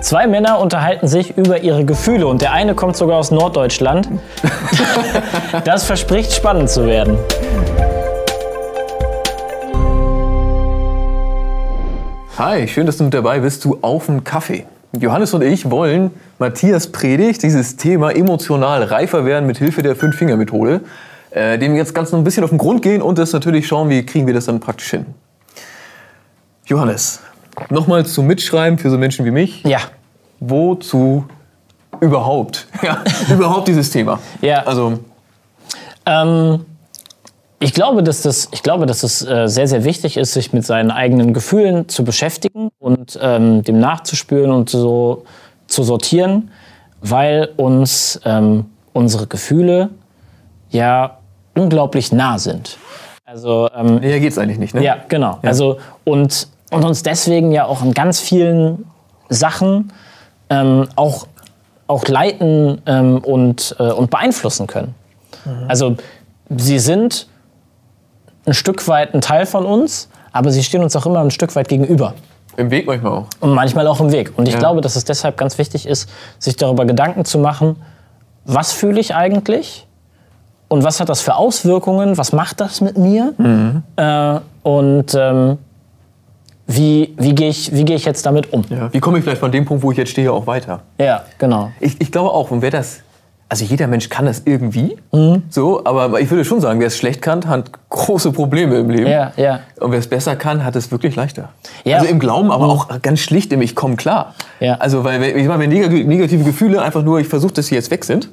Zwei Männer unterhalten sich über ihre Gefühle und der eine kommt sogar aus Norddeutschland. Das verspricht spannend zu werden. Hi, schön, dass du mit dabei bist zu Auf einen Kaffee. Johannes und ich wollen Matthias Predigt, dieses Thema emotional reifer werden mit Hilfe der Fünf-Finger-Methode, äh, dem jetzt ganz noch ein bisschen auf den Grund gehen und das natürlich schauen, wie kriegen wir das dann praktisch hin. Johannes, nochmal zum Mitschreiben für so Menschen wie mich. Ja. Wozu überhaupt? Ja, überhaupt dieses Thema. Ja. Also, Ähm, ich glaube, dass das, ich glaube, dass es äh, sehr, sehr wichtig ist, sich mit seinen eigenen Gefühlen zu beschäftigen und ähm, dem nachzuspüren und so zu sortieren, weil uns ähm, unsere Gefühle ja unglaublich nah sind. Also ähm, näher geht's eigentlich nicht, ne? ja, genau. Also und, und uns deswegen ja auch in ganz vielen Sachen ähm, auch, auch leiten ähm, und, äh, und beeinflussen können. Also sie sind ein Stück weit ein Teil von uns, aber sie stehen uns auch immer ein Stück weit gegenüber. Im Weg manchmal auch. Und manchmal auch im Weg. Und ich Ja. glaube, dass es deshalb ganz wichtig ist, sich darüber Gedanken zu machen, was fühle ich eigentlich und was hat das für Auswirkungen, was macht das mit mir äh, und ähm, wie, wie gehe ich, wie gehe ich jetzt damit um. Ja. Wie komme ich vielleicht von dem Punkt, wo ich jetzt stehe, auch weiter? Ja, genau. Ich, ich glaube auch, und wer das, also jeder Mensch kann das irgendwie, Mhm. so, aber ich würde schon sagen, wer es schlecht kann, hat große Probleme im Leben. Ja, ja. Und wer es besser kann, hat es wirklich leichter. Ja. Mhm. Also im Glauben, aber auch ganz schlicht im Ich komme klar. Ja. Also, weil wenn- ich meine, wenn neg- negative Gefühle einfach nur, ich versuche, dass sie jetzt weg sind,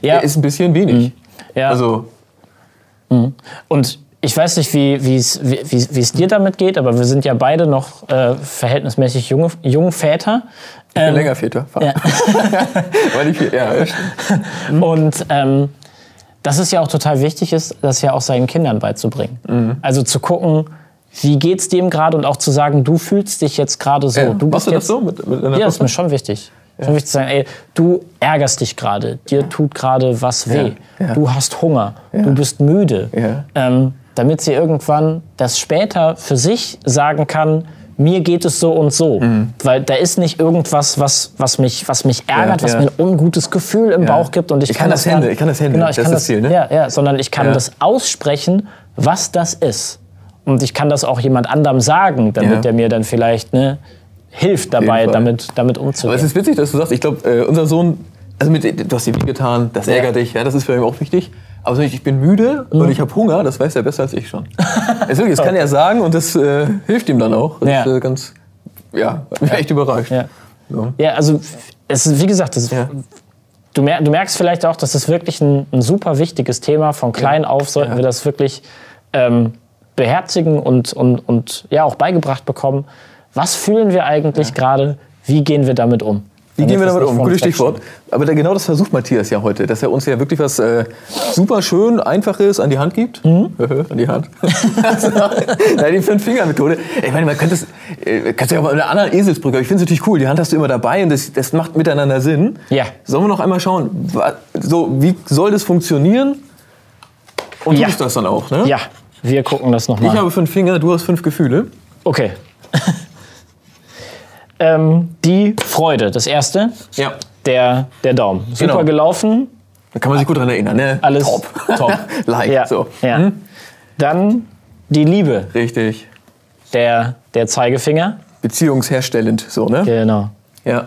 Ja, ist ein bisschen wenig. ja. Also, Und ich weiß nicht, wie wie es wie, es dir damit geht, aber wir sind ja beide noch äh, verhältnismäßig junge, junge Väter. ich bin Ähm, länger Väter. ja. Weil ich, ja, ja, stimmt. Und ähm, dass es ja auch total wichtig ist, das ja auch seinen Kindern beizubringen. Mhm. Also zu gucken, wie geht's dem gerade und auch zu sagen, du fühlst dich jetzt gerade so. Ja. Du Machst du das jetzt, so mit, mit Ja, das ist mir schon wichtig. Schon wichtig zu sagen, ey, du ärgerst dich gerade, dir tut gerade was weh, ja. du hast Hunger, du bist müde. Ja. Ähm, damit sie irgendwann das später für sich sagen kann, mir geht es so und so. Mhm. Weil da ist nicht irgendwas, was, was, mich, was mich ärgert, Ja, was ja. mir ein ungutes Gefühl im Bauch gibt. Und ich, Ich kann das dann- handeln, ich kann das handeln. Genau, ich Das kann ist das Ziel, ne? Ja, ja, sondern ich kann Ja. das aussprechen, was das ist. Und ich kann das auch jemand anderem sagen, damit Ja. der mir dann vielleicht ne, hilft dabei, damit, damit Aber es umzugehen. ist witzig, dass du sagst, ich glaube, äh, unser Sohn, also mit, du hast ihm weh getan, das Ja. ärgert dich, ja, das ist für ihn auch wichtig. Aber ich bin müde Mhm. und ich habe Hunger, das weiß er besser als ich schon. das, wirklich, das kann er sagen und das äh, hilft ihm dann auch. Das Ja. ist äh, ganz, ja, mich echt überrascht. Ja. So. Ja, also es ist, wie gesagt, das, Ja. du, mer du merkst vielleicht auch, dass das wirklich ein, ein super wichtiges Thema. Von klein auf sollten Ja. wir das wirklich ähm, beherzigen und, und, und ja, auch beigebracht bekommen. Was fühlen wir eigentlich gerade? Wie gehen wir damit um? Wie gehen wir damit um? Gutes. Stichwort. Aber da, genau das versucht Matthias ja heute, dass er uns ja wirklich was äh, super schön, einfaches an die Hand gibt. Mhm. an die Hand. nein, die Fünf-Finger-Methode. Ich meine, man könnte es, äh, kannst ja auch mal eine andere Eselsbrücke, aber ich finde es natürlich cool. Die Hand hast du immer dabei und das, das macht miteinander Sinn. Ja. Sollen wir noch einmal schauen, so, wie soll das funktionieren? Und Ja. tust das dann auch, ne? Ja, wir gucken das Ich nochmal. habe fünf Finger, du hast fünf Gefühle. Okay. Ähm, die Freude, das erste. Ja. Der, der Daumen. Super Genau. gelaufen. Da kann man sich gut dran erinnern, ne? Alles top. top. like, Ja. so. ja. Hm? Dann die Liebe, Richtig. der, der Zeigefinger. Beziehungsherstellend, so, ne? Genau. Ja.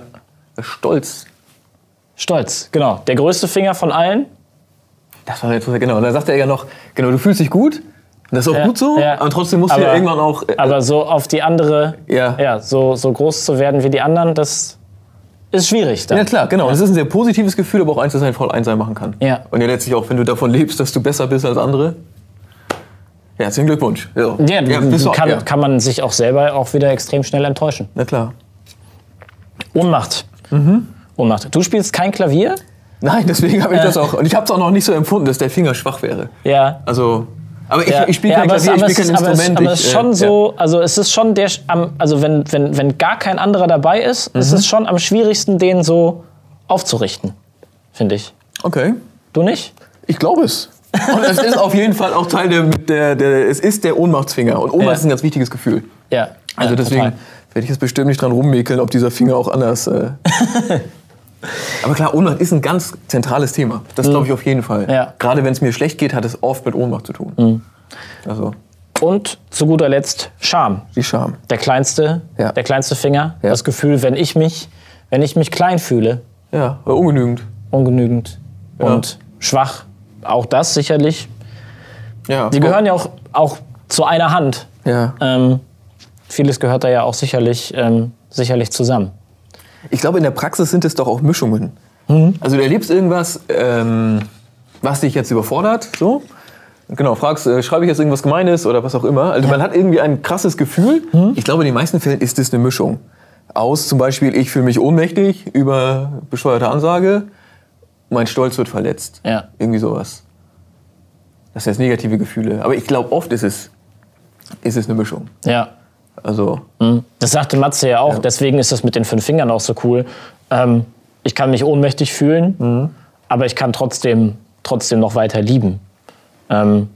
Stolz. Stolz, genau. Der größte Finger von allen. Das war jetzt, genau. Und dann sagt er ja noch, genau, du fühlst dich gut. Das ist auch Ja, gut so. ja. Aber trotzdem musst du ja Aber- irgendwann auch. äh, Aber so auf die andere, Ja. ja, so, so groß zu werden wie die anderen, das ist schwierig. Dann. ja, klar, genau. Das ist ein sehr positives Gefühl, aber auch eins, das einen voll einsam machen kann. Ja. Und ja, letztlich auch, wenn du davon lebst, dass du besser bist als andere. Ja, herzlichen Glückwunsch. Ja, Ja, du du- kann, ja. kann man sich auch selber auch wieder extrem schnell enttäuschen. Na klar. Ohnmacht. Mhm. Ohnmacht. Du spielst kein Klavier? Nein, deswegen habe ich das auch. Und ich habe es auch noch nicht so empfunden, dass der Finger schwach wäre. Ja. Also. Aber ich, Ja, ich spiele ja, kein aber es- Klavier, ich spiele kein ist- Instrument. Aber es ist äh, schon ja. so, also es ist schon der, also wenn, wenn, wenn gar kein anderer dabei ist, ist Mhm. es schon am schwierigsten, den so aufzurichten, finde ich. Okay. Du nicht? Ich glaube es. Und es ist auf jeden Fall auch Teil der, der, der es ist der Ohnmachtsfinger. Und Ohnmacht Ja. ist ein ganz wichtiges Gefühl. Ja. Also deswegen total. werde ich jetzt bestimmt nicht dran rummäkeln, ob dieser Finger auch anders. Äh Aber klar, Ohnmacht ist ein ganz zentrales Thema. Das glaube ich auf jeden Fall. Ja. Gerade wenn es mir schlecht geht, hat es oft mit Ohnmacht zu tun. Also, Und zu guter Letzt Scham. die Scham. Der kleinste, Ja. der kleinste Finger. Ja. Das Gefühl, wenn ich mich, wenn ich mich klein fühle, Ja, ungenügend. ungenügend und schwach. Auch das sicherlich. Ja. Die gehören ja auch, auch zu einer Hand. Ja. Ähm, vieles gehört da ja auch sicherlich, ähm, sicherlich zusammen. Ich glaube, in der Praxis sind es doch auch Mischungen. Also du erlebst irgendwas, ähm, was dich jetzt überfordert, so. Genau, fragst, äh, schreibe ich jetzt irgendwas Gemeines oder was auch immer. Also man hat irgendwie ein krasses Gefühl. Ich glaube, in den meisten Fällen ist es eine Mischung. Aus zum Beispiel, ich fühle mich ohnmächtig über bescheuerte Ansage, mein Stolz wird verletzt. Ja. Irgendwie sowas. Das sind jetzt negative Gefühle. Aber ich glaube, oft ist es, ist es eine Mischung. Ja. Also, Das sagte Matze ja auch, deswegen ist das mit den fünf Fingern auch so cool. Ähm, ich kann mich ohnmächtig fühlen, aber ich kann trotzdem, trotzdem noch weiter lieben. Ähm,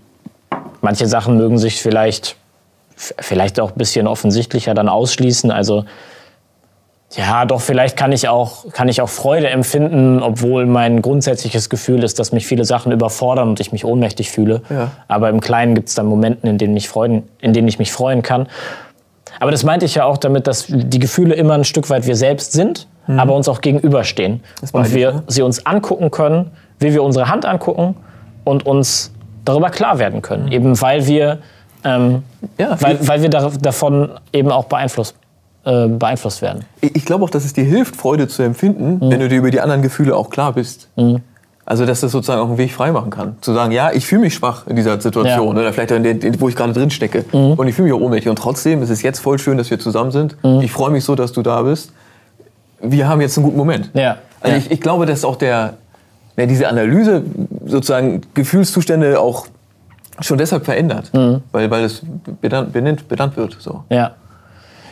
manche Sachen mögen sich vielleicht, vielleicht auch ein bisschen offensichtlicher dann ausschließen. Also ja, doch, vielleicht kann ich, auch, kann ich auch Freude empfinden, obwohl mein grundsätzliches Gefühl ist, dass mich viele Sachen überfordern und ich mich ohnmächtig fühle. Ja. Aber im Kleinen gibt es dann Momenten, in denen, mich freuen, in denen ich mich freuen kann. Aber das meinte ich ja auch damit, dass die Gefühle immer ein Stück weit wir selbst sind, aber uns auch gegenüberstehen. Und wir ne? sie uns angucken können, wie wir unsere Hand angucken und uns darüber klar werden können. Eben weil wir, ähm, Ja, weil, weil wir da, davon eben auch beeinflusst, äh, beeinflusst werden. Ich ich glaube auch, dass es dir hilft, Freude zu empfinden, Mhm. wenn du dir über die anderen Gefühle auch klar bist. Also, dass das sozusagen auch einen Weg frei machen kann. Zu sagen, ja, ich fühle mich schwach in dieser Situation Ja. Mhm. oder vielleicht in der, wo ich gerade drin stecke. Und ich fühle mich auch ohnmächtig. Und trotzdem ist es jetzt voll schön, dass wir zusammen sind. Mhm. Ich freue mich so, dass du da bist. Wir haben jetzt einen guten Moment. Ja. Also Ja. Ich, ich glaube, dass auch der, ja, diese Analyse sozusagen Gefühlszustände auch schon deshalb verändert, Mhm. weil, weil es benannt, benannt, benannt wird. So. Ja.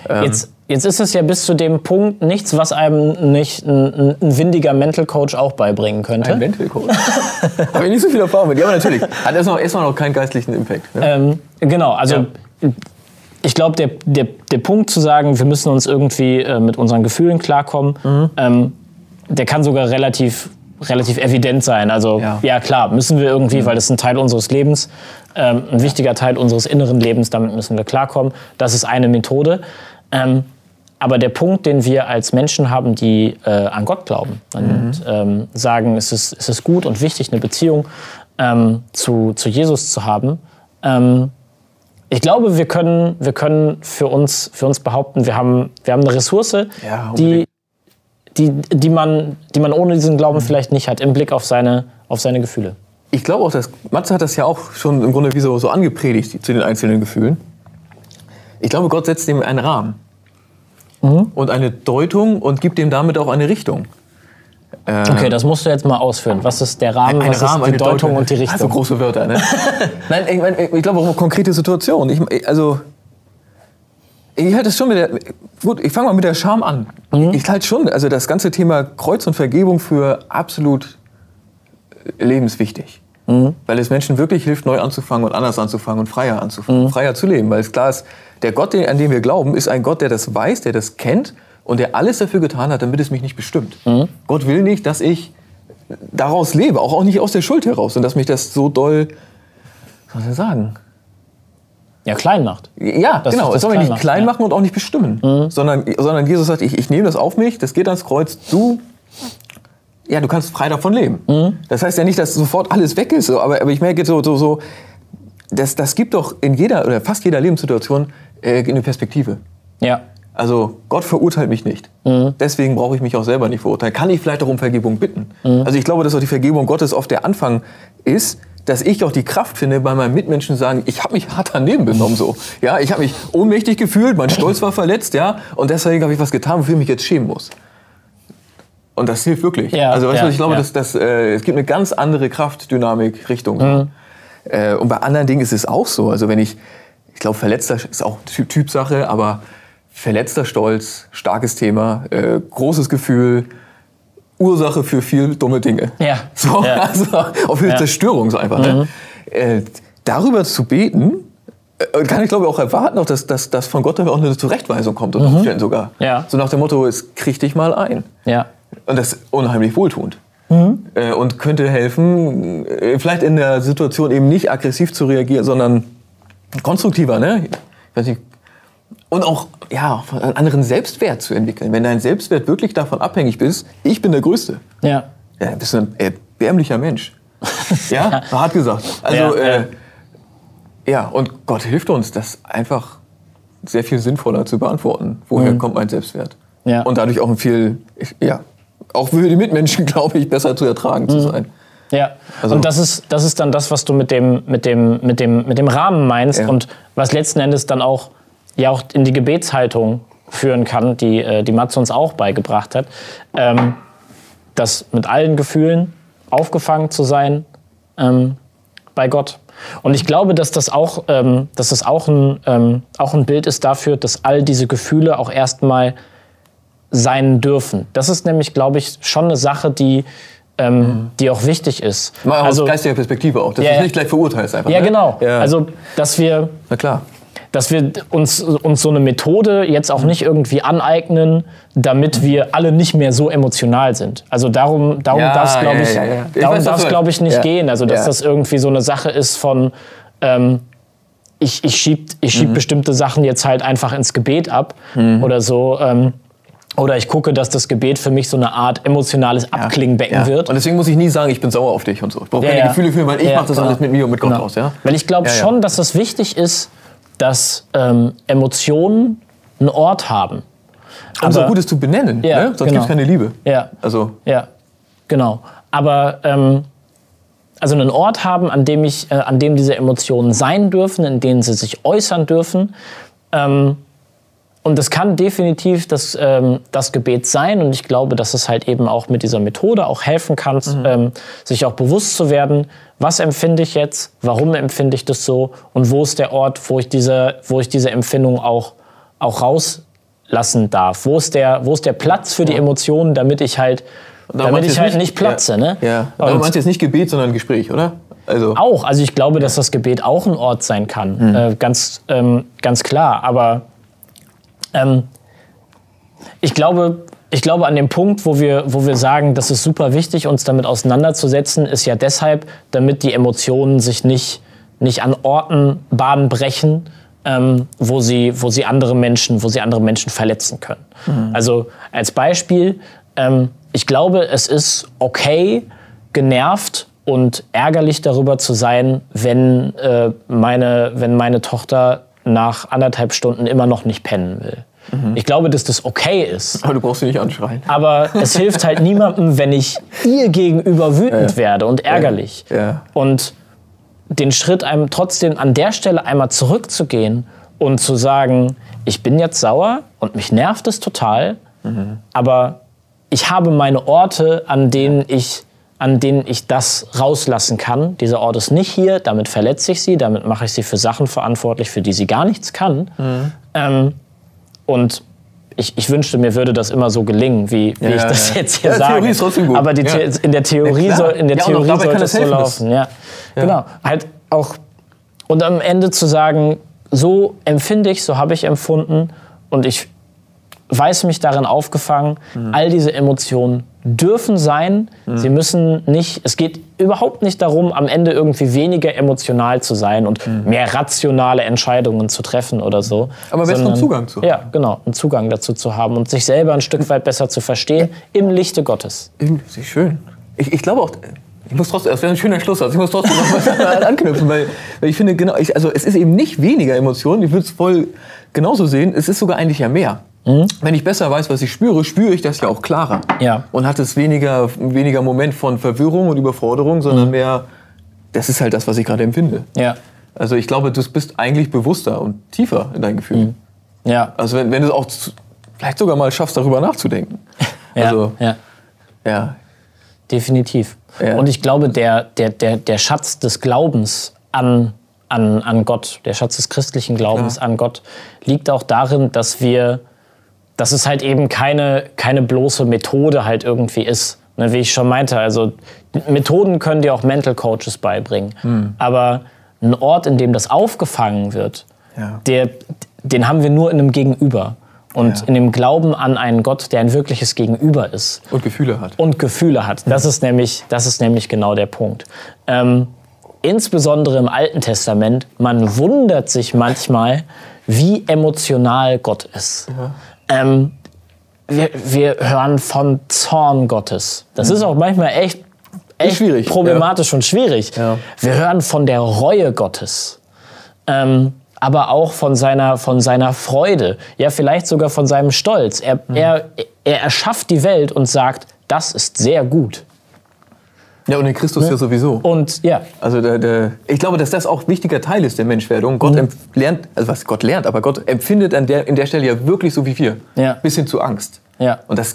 Ähm. Jetzt, jetzt ist es ja bis zu dem Punkt nichts, was einem nicht ein, ein, windiger Mental Coach auch beibringen könnte. Ein Mental Coach. Habe ich nicht so viel Erfahrung mit. Ja, aber natürlich. Hat erstmal, erstmal noch keinen geistlichen Impact. Ne? Ähm, genau, also ich glaube, der, der, der Punkt zu sagen, wir müssen uns irgendwie äh, mit unseren Gefühlen klarkommen, Mhm. ähm, der kann sogar relativ, relativ evident sein. Also Ja. ja, klar, müssen wir irgendwie, weil das ist ein Teil unseres Lebens, ähm, ein wichtiger Teil unseres inneren Lebens, damit müssen wir klarkommen. Das ist eine Methode. Ähm, aber der Punkt, den wir als Menschen haben, die äh, an Gott glauben und ähm, sagen, es ist, es ist gut und wichtig, eine Beziehung ähm, zu, zu Jesus zu haben, ähm, ich glaube, wir können, wir können für, uns, für uns behaupten, wir haben, wir haben eine Ressource, Ja, die, die, die, man, die man ohne diesen Glauben vielleicht nicht hat, im Blick auf seine, auf seine Gefühle. Ich glaube auch, dass Matze hat das ja auch schon im Grunde wie so, so angepredigt zu den einzelnen Gefühlen. Ich glaube, Gott setzt dem einen Rahmen und eine Deutung und gibt dem damit auch eine Richtung. Okay, das musst du jetzt mal ausführen. Was ist der Rahmen, Ein was Rahmen, ist die eine Deutung und die Also Richtung? große Wörter, ne? Nein, ich, mein, ich glaube auch eine konkrete Situation. Ich, also, ich halte es schon mit der. Gut, ich fange mal mit der Scham an. Ich halte schon, also das ganze Thema Kreuz und Vergebung für absolut lebenswichtig. Weil es Menschen wirklich hilft, neu anzufangen und anders anzufangen und freier anzufangen, freier zu leben. Weil es klar ist, der Gott, an den wir glauben, ist ein Gott, der das weiß, der das kennt und der alles dafür getan hat, damit es mich nicht bestimmt. Gott will nicht, dass ich daraus lebe, auch, auch nicht aus der Schuld heraus und dass mich das so doll, was soll ich sagen? Ja, klein macht. Ja, genau. das Es soll mich nicht macht, klein ja. machen und auch nicht bestimmen. Sondern, sondern Jesus sagt, ich, ich nehme das auf mich, das geht ans Kreuz, du, ja, du kannst frei davon leben. Das heißt ja nicht, dass sofort alles weg ist, so, aber, aber ich merke so, so, so das, das gibt doch in jeder oder fast jeder Lebenssituation äh, eine Perspektive. Ja. Also Gott verurteilt mich nicht. Deswegen brauche ich mich auch selber nicht verurteilen. Kann ich vielleicht auch um Vergebung bitten? Also ich glaube, dass auch die Vergebung Gottes oft der Anfang ist, dass ich auch die Kraft finde, bei meinen Mitmenschen zu sagen, ich habe mich hart daneben benommen so. Ja, ich habe mich ohnmächtig gefühlt, mein Stolz war verletzt, ja, und deswegen habe ich was getan, wofür ich mich jetzt schämen muss. Und das hilft wirklich. Ja, also weißt ja, du, ich glaube, ja. dass, dass, äh, es gibt eine ganz andere Kraftdynamik, Richtung. Äh, und bei anderen Dingen ist es auch so. Also wenn ich, ich glaube, verletzter ist auch Typ, Typsache, aber verletzter Stolz, starkes Thema, äh, großes Gefühl, Ursache für viel dumme Dinge. Ja. So, Ja. also auch für Ja. Mhm. Zerstörung so einfach. Ne? Äh, darüber zu beten äh, kann ich glaube auch erwarten, auch, dass, dass, dass von Gott auch eine Zurechtweisung kommt, unter Umständen sogar. Ja. So nach dem Motto, es krieg dich mal ein. Ja. Und das ist unheimlich wohltuend. Äh, und könnte helfen, äh, vielleicht in der Situation eben nicht aggressiv zu reagieren, sondern konstruktiver, ne? Ich weiß nicht. Und auch ja, einen anderen Selbstwert zu entwickeln. Wenn dein Selbstwert wirklich davon abhängig ist, ich bin der Größte, Ja. ja, bist du ein erbärmlicher Mensch. ja, hart gesagt. Also, Ja, äh, ja. ja, und Gott hilft uns, das einfach sehr viel sinnvoller zu beantworten. Woher kommt mein Selbstwert? Mhm. Ja. Und dadurch auch ein viel, ja, auch für die Mitmenschen, glaube ich, besser zu ertragen Mhm. zu sein. Ja, Also- und das ist, das ist dann das, was du mit dem, mit dem, mit dem, mit dem Rahmen meinst Ja. und was letzten Endes dann auch, ja auch in die Gebetshaltung führen kann, die, äh, die Matze uns auch beigebracht hat. Ähm, das mit allen Gefühlen aufgefangen zu sein ähm, bei Gott. Und ich glaube, dass das auch, ähm, dass das auch, ein, ähm, auch ein Bild ist dafür, dass all diese Gefühle auch erstmal sein dürfen. Das ist nämlich, glaube ich, schon eine Sache, die, ähm, die auch wichtig ist. Mal also, aus geistiger Perspektive auch, dass Ja, du es nicht gleich verurteilst einfach. ja, ne? genau. Ja. Also, dass wir, Na klar. dass wir uns, uns so eine Methode jetzt auch nicht irgendwie aneignen, damit wir alle nicht mehr so emotional sind. Also darum, darum Ja, darf es, glaube ich. Ich darum darf glaube ich, nicht gehen. Also dass das irgendwie so eine Sache ist von ähm, ich, ich schieb, ich Mhm. schieb bestimmte Sachen jetzt halt einfach ins Gebet ab Mhm. oder so. Ähm, oder ich gucke, dass das Gebet für mich so eine Art emotionales Abklingbecken ja. wird. Und deswegen muss ich nie sagen, ich bin sauer auf dich und so. Ich brauche Ja, keine ja. Gefühle fühlen, weil ich Ja, mache das genau. alles mit mir und mit Gott Genau. aus. Ja? Weil ich glaube Ja, ja. schon, dass es wichtig ist, dass ähm, Emotionen einen Ort haben. Um so Aber- Gutes zu benennen, Ja, ne? sonst genau. gibt es keine Liebe. Ja, Also, ja, genau. Aber ähm, also einen Ort haben, an dem ich, äh, an dem diese Emotionen sein dürfen, in denen sie sich äußern dürfen. Ähm, und das kann definitiv das, ähm, das Gebet sein. Und ich glaube, dass es halt eben auch mit dieser Methode auch helfen kann, ähm, sich auch bewusst zu werden, was empfinde ich jetzt, warum empfinde ich das so und wo ist der Ort, wo ich diese, wo ich diese Empfindung auch, auch rauslassen darf. Wo ist der, wo ist der Platz für die Emotionen, damit ich halt, da damit du ich halt nicht platze. Ja, Ne? ja. Aber Und- meinst du jetzt nicht Gebet, sondern Gespräch, oder? Also, auch, also ich glaube, dass das Gebet auch ein Ort sein kann, äh, ganz, ähm, ganz klar. Aber ähm, ich glaube, ich glaube, an dem Punkt, wo wir, wo wir sagen, das ist super wichtig, uns damit auseinanderzusetzen, ist ja deshalb, damit die Emotionen sich nicht, nicht an Orten Bahn brechen, ähm, wo, sie, wo sie andere Menschen, wo sie andere Menschen verletzen können. Also als Beispiel, ähm, ich glaube, es ist okay, genervt und ärgerlich darüber zu sein, wenn, äh, meine, wenn meine Tochter nach anderthalb Stunden immer noch nicht pennen will. Ich glaube, dass das okay ist. aber du brauchst sie nicht anschreien. Aber es hilft halt niemandem, wenn ich ihr gegenüber wütend werde und ärgerlich. Ja. Und den Schritt einem trotzdem an der Stelle einmal zurückzugehen und zu sagen, ich bin jetzt sauer und mich nervt es total, aber ich habe meine Orte, an denen ich an denen ich das rauslassen kann. Dieser Ort ist nicht hier, damit verletze ich sie, damit mache ich sie für Sachen verantwortlich, für die sie gar nichts kann. Ähm, und ich, ich wünschte, mir würde das immer so gelingen, wie, wie Ja, ich das jetzt hier Ja, sage. Theorie ist trotzdem gut. Aber die, Ja. in der Theorie, soll, in der Theorie sollte es so laufen. Ja. Genau. Halt auch und am Ende zu sagen, so empfinde ich, so habe ich empfunden und ich weiß mich darin aufgefangen. Mhm. All diese Emotionen dürfen sein. Sie müssen nicht, es geht überhaupt nicht darum, am Ende irgendwie weniger emotional zu sein und Mhm. mehr rationale Entscheidungen zu treffen oder so. Aber besseren sondern- Zugang zu haben. Ja, genau, einen Zugang dazu zu haben und sich selber ein Stück weit besser zu verstehen im Lichte Gottes. Sehr schön. Ich, ich glaube auch, ich muss trotzdem, das wäre ein schöner Schlusssatz, ich muss trotzdem noch was anknüpfen, weil, weil ich finde, genau, ich, also es ist eben nicht weniger Emotionen, ich würde es voll genauso sehen, es ist sogar eigentlich ja mehr. Wenn ich besser weiß, was ich spüre, spüre ich das ja auch klarer. Ja. Und hat es weniger, weniger Moment von Verwirrung und Überforderung, sondern mehr, das ist halt das, was ich gerade empfinde. Ja. Also ich glaube, du bist eigentlich bewusster und tiefer in deinen Gefühlen. Ja. Also wenn, wenn du es auch zu, vielleicht sogar mal schaffst, darüber nachzudenken. Ja. Also, ja. ja. Definitiv. Ja. Und ich glaube, der, der, der, der Schatz des Glaubens an, an, an Gott, der Schatz des christlichen Glaubens Klar. an Gott, liegt auch darin, dass wir, dass es halt eben keine, keine bloße Methode halt irgendwie ist. Ne, wie ich schon meinte, also Methoden können dir auch Mental Coaches beibringen. Aber ein Ort, in dem das aufgefangen wird, Ja. der, den haben wir nur in einem Gegenüber. Und Ja. in dem Glauben an einen Gott, der ein wirkliches Gegenüber ist Und Gefühle hat. und Gefühle hat. Das ist nämlich, das ist nämlich genau der Punkt. Ähm, insbesondere im Alten Testament, man wundert sich manchmal, wie emotional Gott ist. Ähm, wir, wir hören von Zorn Gottes. Das ist auch manchmal echt, echt schwierig, problematisch und schwierig. Ja. Wir hören von der Reue Gottes. Ähm, aber auch von seiner, von seiner Freude, ja vielleicht sogar von seinem Stolz. Er, er, er erschafft die Welt und sagt, das ist sehr gut. Ja, und in Christus ja, sowieso. Und ja, Also der, der, ich glaube, dass das auch ein wichtiger Teil ist der Menschwerdung. Gott empf- lernt, also was Gott lernt, aber Gott empfindet an der, in der Stelle ja wirklich so wie wir. Ja. Bis hin zu Angst. Ja. Und das,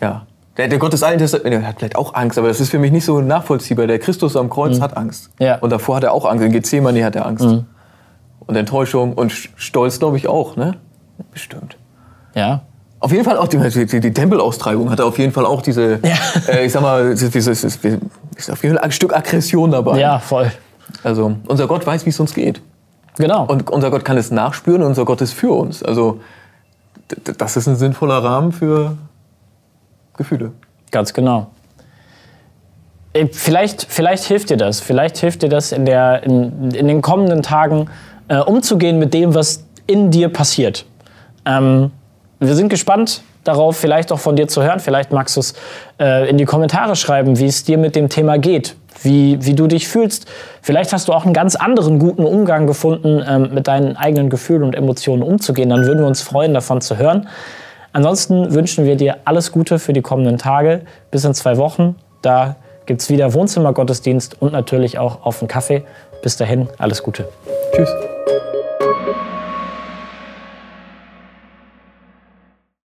ja. Der, der Gott des Alten Testaments der hat vielleicht auch Angst, aber das ist für mich nicht so nachvollziehbar. Der Christus am Kreuz hat Angst. Ja. Und davor hat er auch Angst. In Gethsemane hat er Angst. Und Enttäuschung und Stolz, glaube ich, auch, ne? Bestimmt. ja, Auf jeden Fall auch die, die, die Tempelaustreibung hatte auf jeden Fall auch diese, Ja. äh, ich sag mal, dieses, ist auf jeden Fall ein Stück Aggression dabei. ja, voll. Also unser Gott weiß, wie es uns geht. Genau. Und unser Gott kann es nachspüren und unser Gott ist für uns. Also das ist ein sinnvoller Rahmen für Gefühle. Ganz genau. Äh, Vielleicht, vielleicht hilft dir das. Vielleicht hilft dir das in, der, in, in den kommenden Tagen äh, umzugehen mit dem, was in dir passiert. Ähm, wir sind gespannt darauf, vielleicht auch von dir zu hören. Vielleicht magst du es äh, in die Kommentare schreiben, wie es dir mit dem Thema geht, wie, wie du dich fühlst. Vielleicht hast du auch einen ganz anderen guten Umgang gefunden, ähm, mit deinen eigenen Gefühlen und Emotionen umzugehen. Dann würden wir uns freuen, davon zu hören. Ansonsten wünschen wir dir alles Gute für die kommenden Tage. Bis in zwei Wochen. Da gibt es wieder Wohnzimmergottesdienst und natürlich auch auf den Kaffee. Bis dahin, alles Gute. Tschüss.